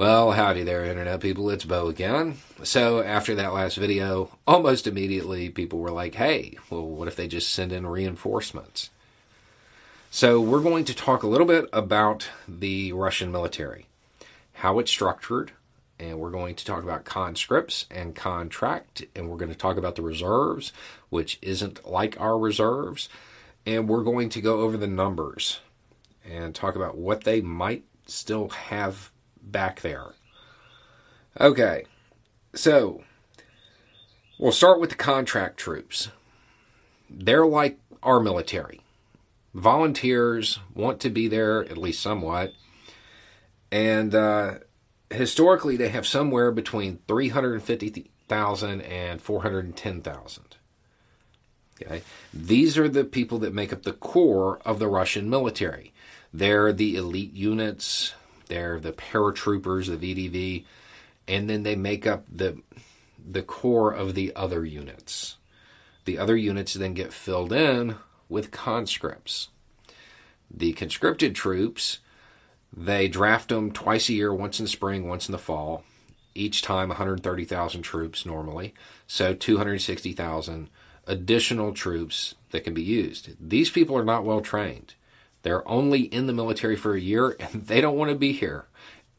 Well, howdy there, Internet people. It's Bo again. So, after that last video, almost immediately people were like, hey, well, what if they just send in reinforcements? So, we're going to talk a little bit about the Russian military, how it's structured, and we're going to talk about conscripts and contract, and we're going to talk about the reserves, which isn't like our reserves, and we're going to go over the numbers and talk about what they might still have back there. Okay, so we'll start with the contract troops. They're like our military. Volunteers want to be there, at least somewhat. And uh, historically, they have somewhere between 350,000 and 410,000. Okay. These are the people that make up the core of the Russian military. They're the elite units, they're the paratroopers, the VDV, and then they make up the the core of the other units. The other units then get filled in with conscripts. The conscripted troops, they draft them twice a year, once in the spring, once in the fall. Each time 130,000 troops normally, so 260,000 additional troops that can be used. These people are not well trained. They're only in the military for a year and they don't want to be here.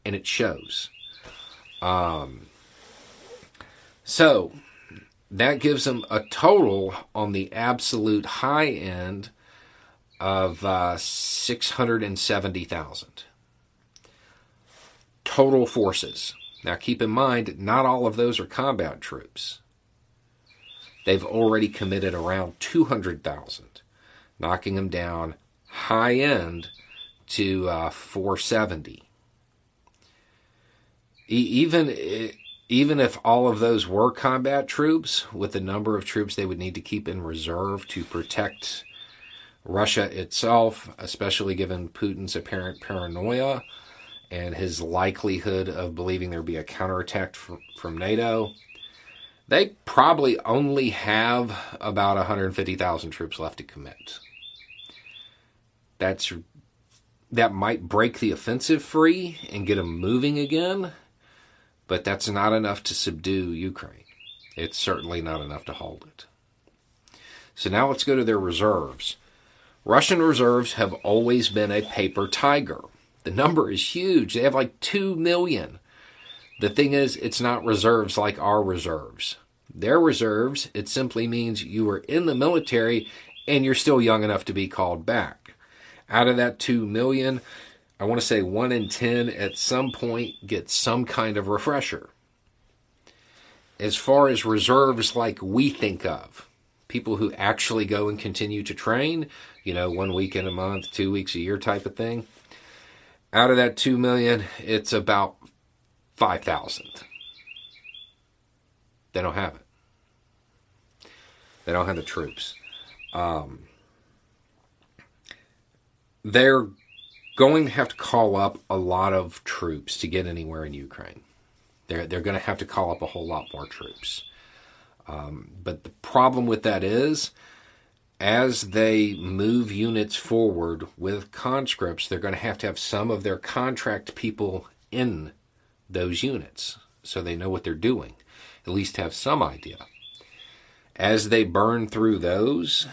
And it shows. Um, so that gives them a total on the absolute high end of uh, 670,000 total forces. Now keep in mind, not all of those are combat troops. They've already committed around 200,000, knocking them down high end to uh, 470. even even if all of those were combat troops, with the number of troops they would need to keep in reserve to protect Russia itself, especially given Putin's apparent paranoia and his likelihood of believing there'd be a counterattack from, from NATO, they probably only have about 150,000 troops left to commit that's that might break the offensive free and get them moving again, but that's not enough to subdue Ukraine. It's certainly not enough to hold it. So now let's go to their reserves. Russian reserves have always been a paper tiger. The number is huge. They have like 2 million. The thing is, it's not reserves like our reserves. Their reserves, it simply means you were in the military and you're still young enough to be called back out of that 2 million, I want to say 1 in 10 at some point get some kind of refresher. As far as reserves like we think of, people who actually go and continue to train, you know, one week in a month, two weeks a year type of thing, out of that 2 million, it's about 5,000. They don't have it. They don't have the troops. Um, they're going to have to call up a lot of troops to get anywhere in Ukraine. They're they're going to have to call up a whole lot more troops. Um, but the problem with that is, as they move units forward with conscripts, they're going to have to have some of their contract people in those units so they know what they're doing, at least have some idea. As they burn through those,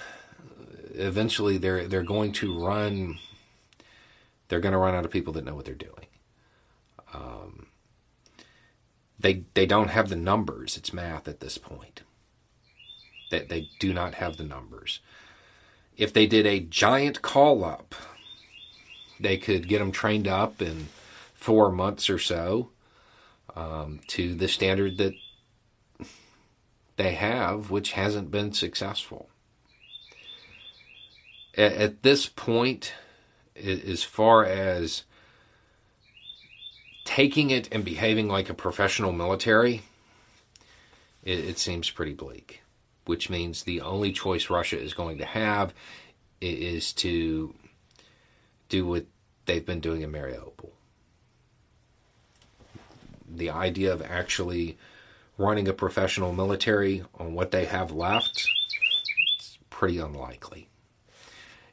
eventually they're they're going to run they're going to run out of people that know what they're doing. Um, they they don't have the numbers. It's math at this point. They they do not have the numbers. If they did a giant call up, they could get them trained up in four months or so um, to the standard that they have, which hasn't been successful at, at this point, as far as taking it and behaving like a professional military, it, it, seems pretty bleak. Which means the only choice Russia is going to have is to do what they've been doing in Mariupol. The idea of actually running a professional military on what they have left is pretty unlikely.